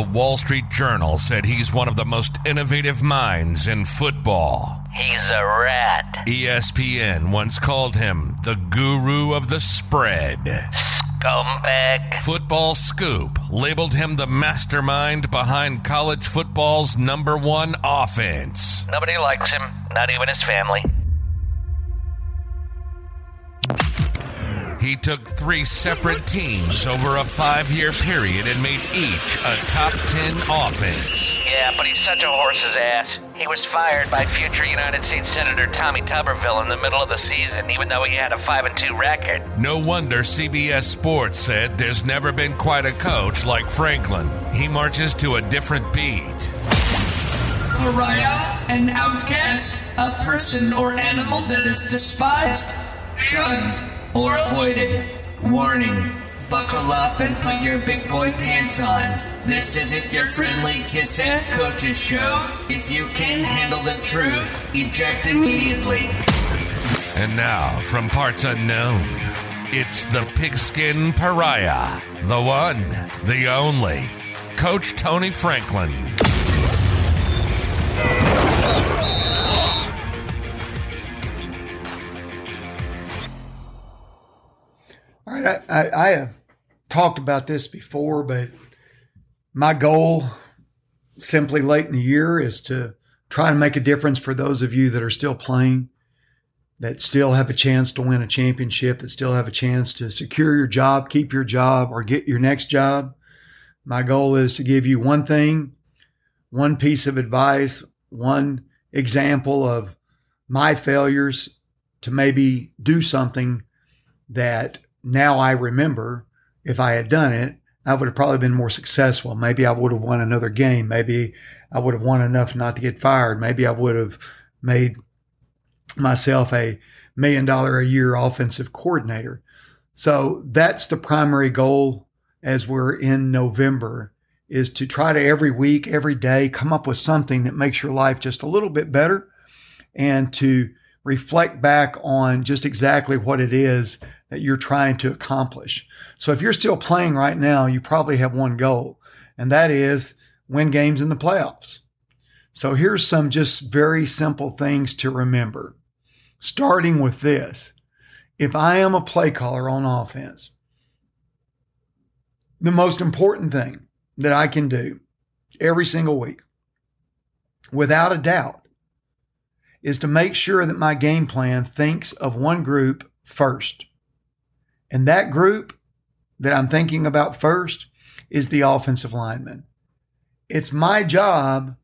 The Wall Street Journal said he's one of the most innovative minds in football. He's a rat. ESPN once called him the guru of the spread. Scumbag. Football Scoop labeled him the mastermind behind college football's number one offense. Nobody likes him, not even his family. He took three separate teams over a five year period and made each a top 10 offense. Yeah, but he's such a horse's ass. He was fired by future United States Senator Tommy Tuberville in the middle of the season, even though he had a 5 and 2 record. No wonder CBS Sports said there's never been quite a coach like Franklin. He marches to a different beat. Pariah, an outcast, a person or animal that is despised, shunned, or avoided. Warning, buckle up and put your big boy pants on. This isn't your friendly kiss ass coach's show. If you can't handle the truth, eject immediately. And now, from parts unknown, it's the pigskin pariah, the one, the only, Coach Tony Franklin. I, I, I have talked about this before, but my goal simply late in the year is to try and make a difference for those of you that are still playing, that still have a chance to win a championship, that still have a chance to secure your job, keep your job, or get your next job. My goal is to give you one thing, one piece of advice, one example of my failures to maybe do something that now I remember if I had done it, I would have probably been more successful. Maybe I would have won another game. Maybe I would have won enough not to get fired. Maybe I would have made myself a million dollar a year offensive coordinator. So that's the primary goal as we're in November is to try to every week, every day come up with something that makes your life just a little bit better and to reflect back on just exactly what it is that you're trying to accomplish. So if you're still playing right now, you probably have one goal, and that is win games in the playoffs. So here's some just very simple things to remember. Starting with this if I am a play caller on offense, the most important thing that I can do every single week, without a doubt, is to make sure that my game plan thinks of one group first. And that group that I'm thinking about first is the offensive lineman. It's my job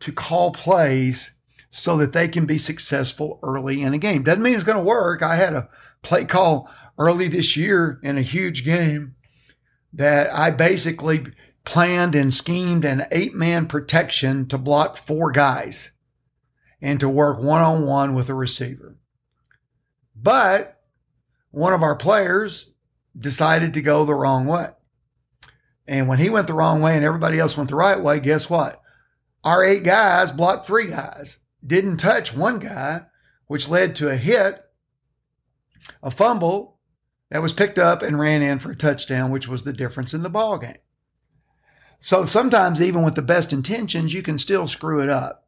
to call plays so that they can be successful early in a game. Doesn't mean it's going to work. I had a play call early this year in a huge game that I basically planned and schemed an eight man protection to block four guys and to work one on one with a receiver. But one of our players decided to go the wrong way. And when he went the wrong way and everybody else went the right way, guess what? Our eight guys blocked three guys, didn't touch one guy, which led to a hit, a fumble that was picked up and ran in for a touchdown, which was the difference in the ball game. So sometimes, even with the best intentions, you can still screw it up.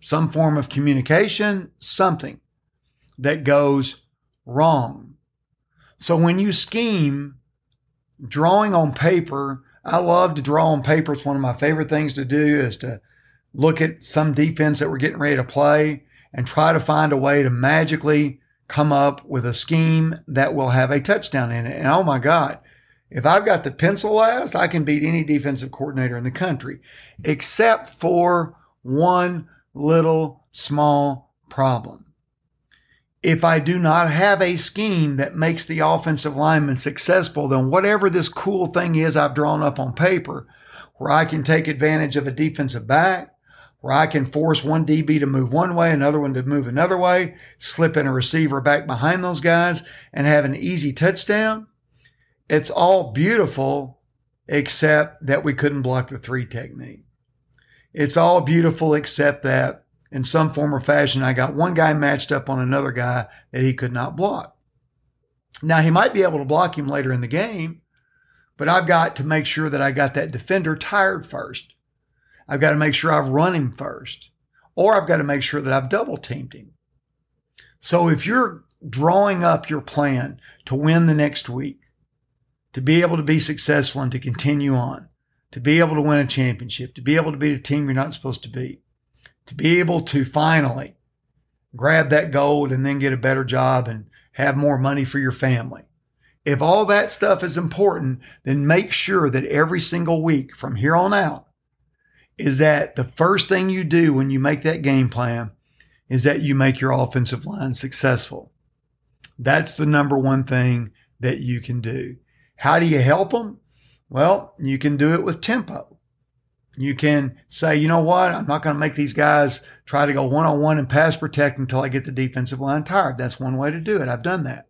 Some form of communication, something that goes wrong. So when you scheme, drawing on paper, I love to draw on paper. It's one of my favorite things to do is to look at some defense that we're getting ready to play and try to find a way to magically come up with a scheme that will have a touchdown in it. And oh my God, if I've got the pencil last, I can beat any defensive coordinator in the country, except for one little small problem. If I do not have a scheme that makes the offensive lineman successful, then whatever this cool thing is I've drawn up on paper, where I can take advantage of a defensive back, where I can force one DB to move one way, another one to move another way, slip in a receiver back behind those guys, and have an easy touchdown. It's all beautiful, except that we couldn't block the three technique. It's all beautiful, except that in some form or fashion, I got one guy matched up on another guy that he could not block. Now, he might be able to block him later in the game, But I've got to make sure that I got that defender tired first. I've got to make sure I've run him first, or I've got to make sure that I've double teamed him. So if you're drawing up your plan to win the next week, to be able to be successful and to continue on, to be able to win a championship, to be able to beat a team you're not supposed to beat, to be able to finally grab that gold and then get a better job and have more money for your family. If all that stuff is important, then make sure that every single week from here on out is that the first thing you do when you make that game plan is that you make your offensive line successful. That's the number one thing that you can do. How do you help them? Well, you can do it with tempo. You can say, you know what? I'm not going to make these guys try to go one on one and pass protect until I get the defensive line tired. That's one way to do it. I've done that.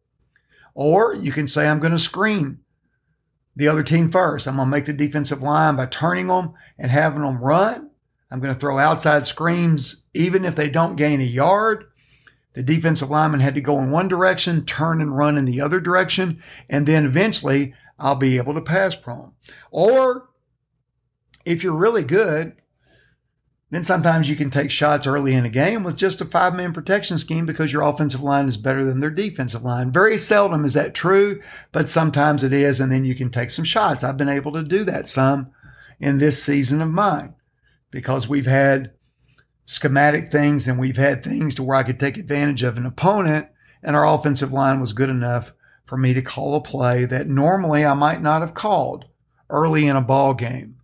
Or you can say, I'm going to screen the other team first. I'm going to make the defensive line by turning them and having them run. I'm going to throw outside screens, even if they don't gain a yard. The defensive lineman had to go in one direction, turn and run in the other direction, and then eventually I'll be able to pass prone. Or if you're really good, then sometimes you can take shots early in a game with just a five man protection scheme because your offensive line is better than their defensive line. Very seldom is that true, but sometimes it is, and then you can take some shots. I've been able to do that some in this season of mine because we've had schematic things and we've had things to where I could take advantage of an opponent, and our offensive line was good enough for me to call a play that normally I might not have called early in a ball game.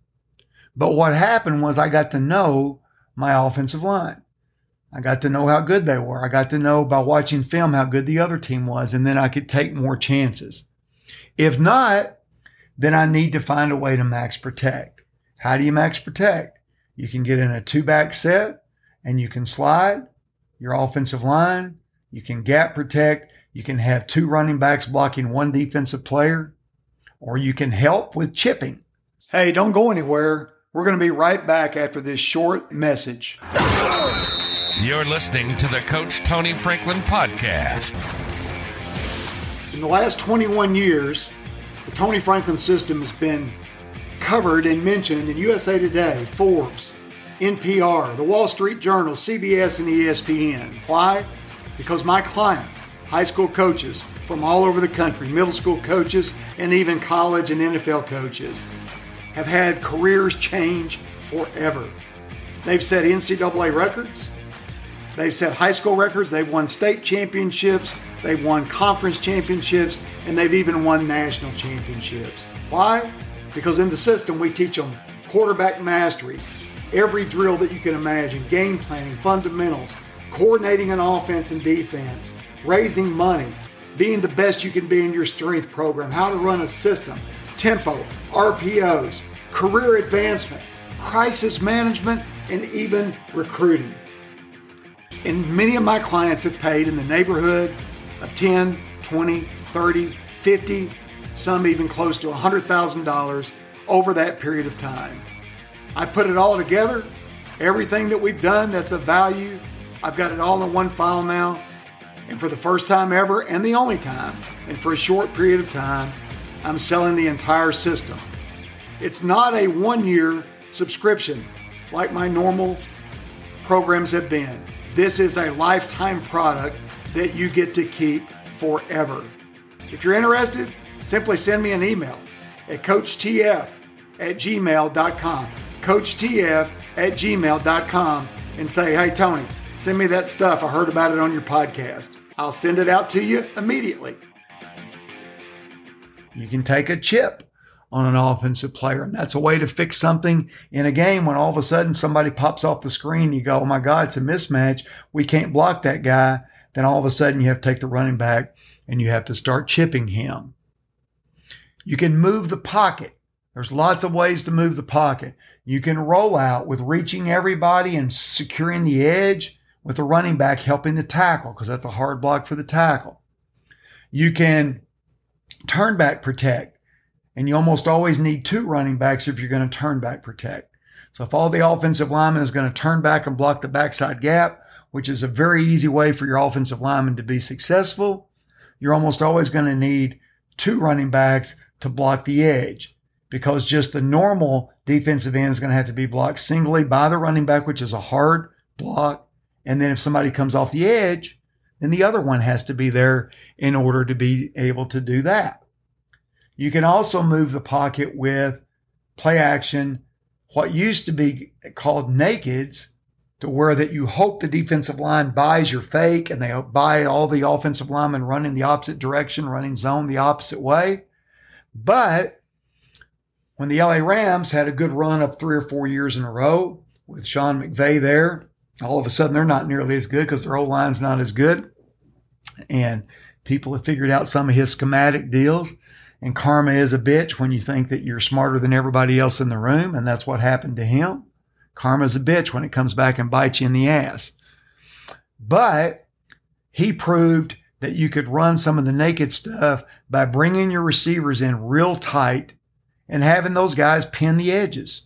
But what happened was I got to know my offensive line. I got to know how good they were. I got to know by watching film how good the other team was, and then I could take more chances. If not, then I need to find a way to max protect. How do you max protect? You can get in a two back set and you can slide your offensive line. You can gap protect. You can have two running backs blocking one defensive player, or you can help with chipping. Hey, don't go anywhere. We're going to be right back after this short message. You're listening to the Coach Tony Franklin podcast. In the last 21 years, the Tony Franklin system has been covered and mentioned in USA Today, Forbes, NPR, the Wall Street Journal, CBS, and ESPN. Why? Because my clients, high school coaches from all over the country, middle school coaches, and even college and NFL coaches, have had careers change forever. They've set NCAA records, they've set high school records, they've won state championships, they've won conference championships, and they've even won national championships. Why? Because in the system, we teach them quarterback mastery, every drill that you can imagine, game planning, fundamentals, coordinating an offense and defense, raising money, being the best you can be in your strength program, how to run a system, tempo, RPOs, career advancement, crisis management, and even recruiting. And many of my clients have paid in the neighborhood of 10, 20, 30, 50, some even close to $100,000 over that period of time. I put it all together, everything that we've done that's of value. I've got it all in one file now. And for the first time ever, and the only time, and for a short period of time, I'm selling the entire system. It's not a one year subscription like my normal programs have been. This is a lifetime product that you get to keep forever. If you're interested, simply send me an email at coachtf at gmail.com. Coachtf at gmail.com and say, hey, Tony, send me that stuff. I heard about it on your podcast. I'll send it out to you immediately. You can take a chip on an offensive player, and that's a way to fix something in a game when all of a sudden somebody pops off the screen. You go, oh my God, it's a mismatch. We can't block that guy. Then all of a sudden you have to take the running back and you have to start chipping him. You can move the pocket. There's lots of ways to move the pocket. You can roll out with reaching everybody and securing the edge with the running back helping the tackle because that's a hard block for the tackle. You can turn back protect, and you almost always need two running backs if you're going to turn back protect. So if all the offensive lineman is going to turn back and block the backside gap, which is a very easy way for your offensive lineman to be successful, you're almost always going to need two running backs to block the edge. because just the normal defensive end is going to have to be blocked singly by the running back, which is a hard block. And then if somebody comes off the edge, then the other one has to be there in order to be able to do that. You can also move the pocket with play action, what used to be called nakeds, to where that you hope the defensive line buys your fake and they buy all the offensive linemen running the opposite direction, running zone the opposite way. But when the LA Rams had a good run of three or four years in a row with Sean McVay there, all of a sudden they're not nearly as good because their O line's not as good. And people have figured out some of his schematic deals. And karma is a bitch when you think that you're smarter than everybody else in the room. And that's what happened to him. Karma's a bitch when it comes back and bites you in the ass. But he proved that you could run some of the naked stuff by bringing your receivers in real tight and having those guys pin the edges,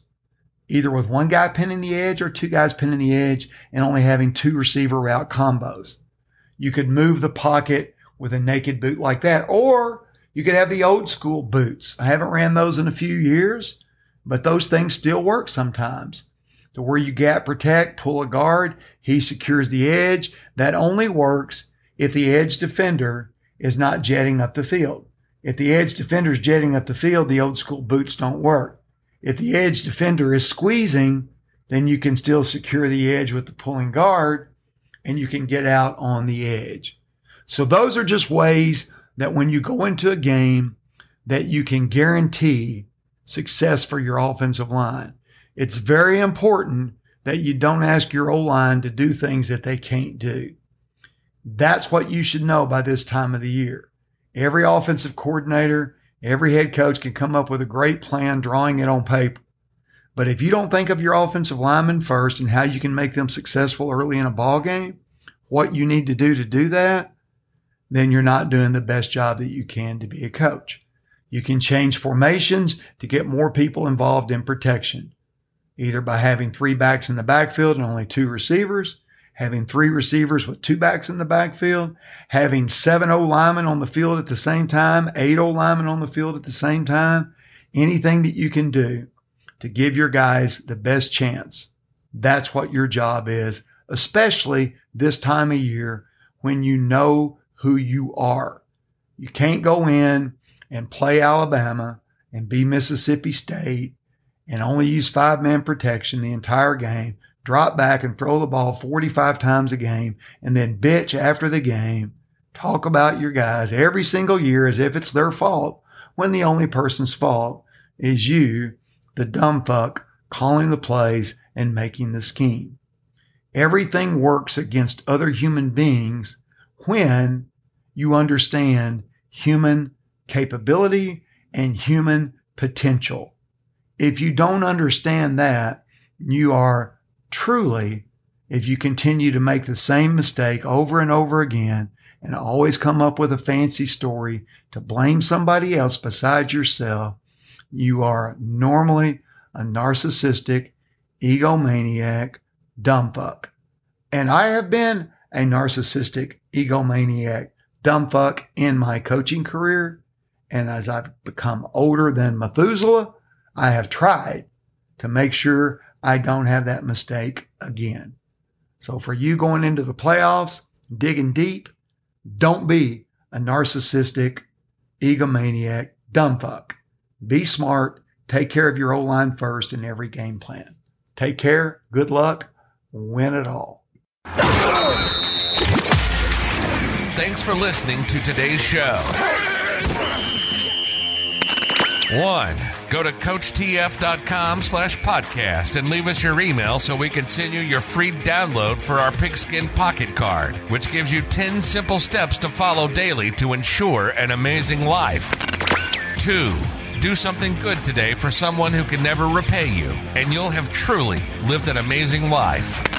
either with one guy pinning the edge or two guys pinning the edge and only having two receiver route combos. You could move the pocket with a naked boot like that, or you could have the old school boots. I haven't ran those in a few years, but those things still work sometimes to where you gap protect, pull a guard, he secures the edge. That only works if the edge defender is not jetting up the field. If the edge defender is jetting up the field, the old school boots don't work. If the edge defender is squeezing, then you can still secure the edge with the pulling guard and you can get out on the edge. So those are just ways that when you go into a game that you can guarantee success for your offensive line. It's very important that you don't ask your O line to do things that they can't do. That's what you should know by this time of the year. Every offensive coordinator, every head coach can come up with a great plan drawing it on paper. But if you don't think of your offensive linemen first and how you can make them successful early in a ball game, what you need to do to do that, then you're not doing the best job that you can to be a coach. You can change formations to get more people involved in protection either by having three backs in the backfield and only two receivers, having three receivers with two backs in the backfield, having seven O linemen on the field at the same time, eight O linemen on the field at the same time, anything that you can do to give your guys the best chance. That's what your job is, especially this time of year when you know who you are. You can't go in and play Alabama and be Mississippi State and only use five man protection the entire game, drop back and throw the ball 45 times a game, and then bitch after the game, talk about your guys every single year as if it's their fault when the only person's fault is you, the dumb fuck, calling the plays and making the scheme. Everything works against other human beings when you understand human capability and human potential. If you don't understand that, you are truly, if you continue to make the same mistake over and over again and always come up with a fancy story to blame somebody else besides yourself, you are normally a narcissistic, egomaniac, dumb fuck. And I have been a narcissistic, egomaniac, dumb fuck in my coaching career. And as I've become older than Methuselah, I have tried to make sure I don't have that mistake again. So for you going into the playoffs, digging deep, don't be a narcissistic, egomaniac, dumb fuck. Be smart. Take care of your O line first in every game plan. Take care. Good luck. Win it all. Thanks for listening to today's show. One, go to coachtf.com slash podcast and leave us your email so we can send you your free download for our Pigskin Pocket Card, which gives you 10 simple steps to follow daily to ensure an amazing life. Two, do something good today for someone who can never repay you, and you'll have truly lived an amazing life.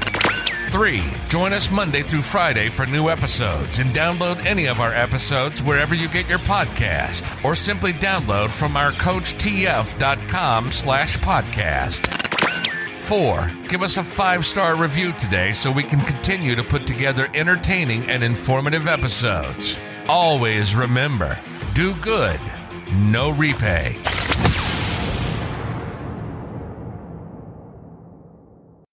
Three, join us Monday through Friday for new episodes and download any of our episodes wherever you get your podcast or simply download from our coachtf.com slash podcast. Four, give us a five star review today so we can continue to put together entertaining and informative episodes. Always remember do good, no repay.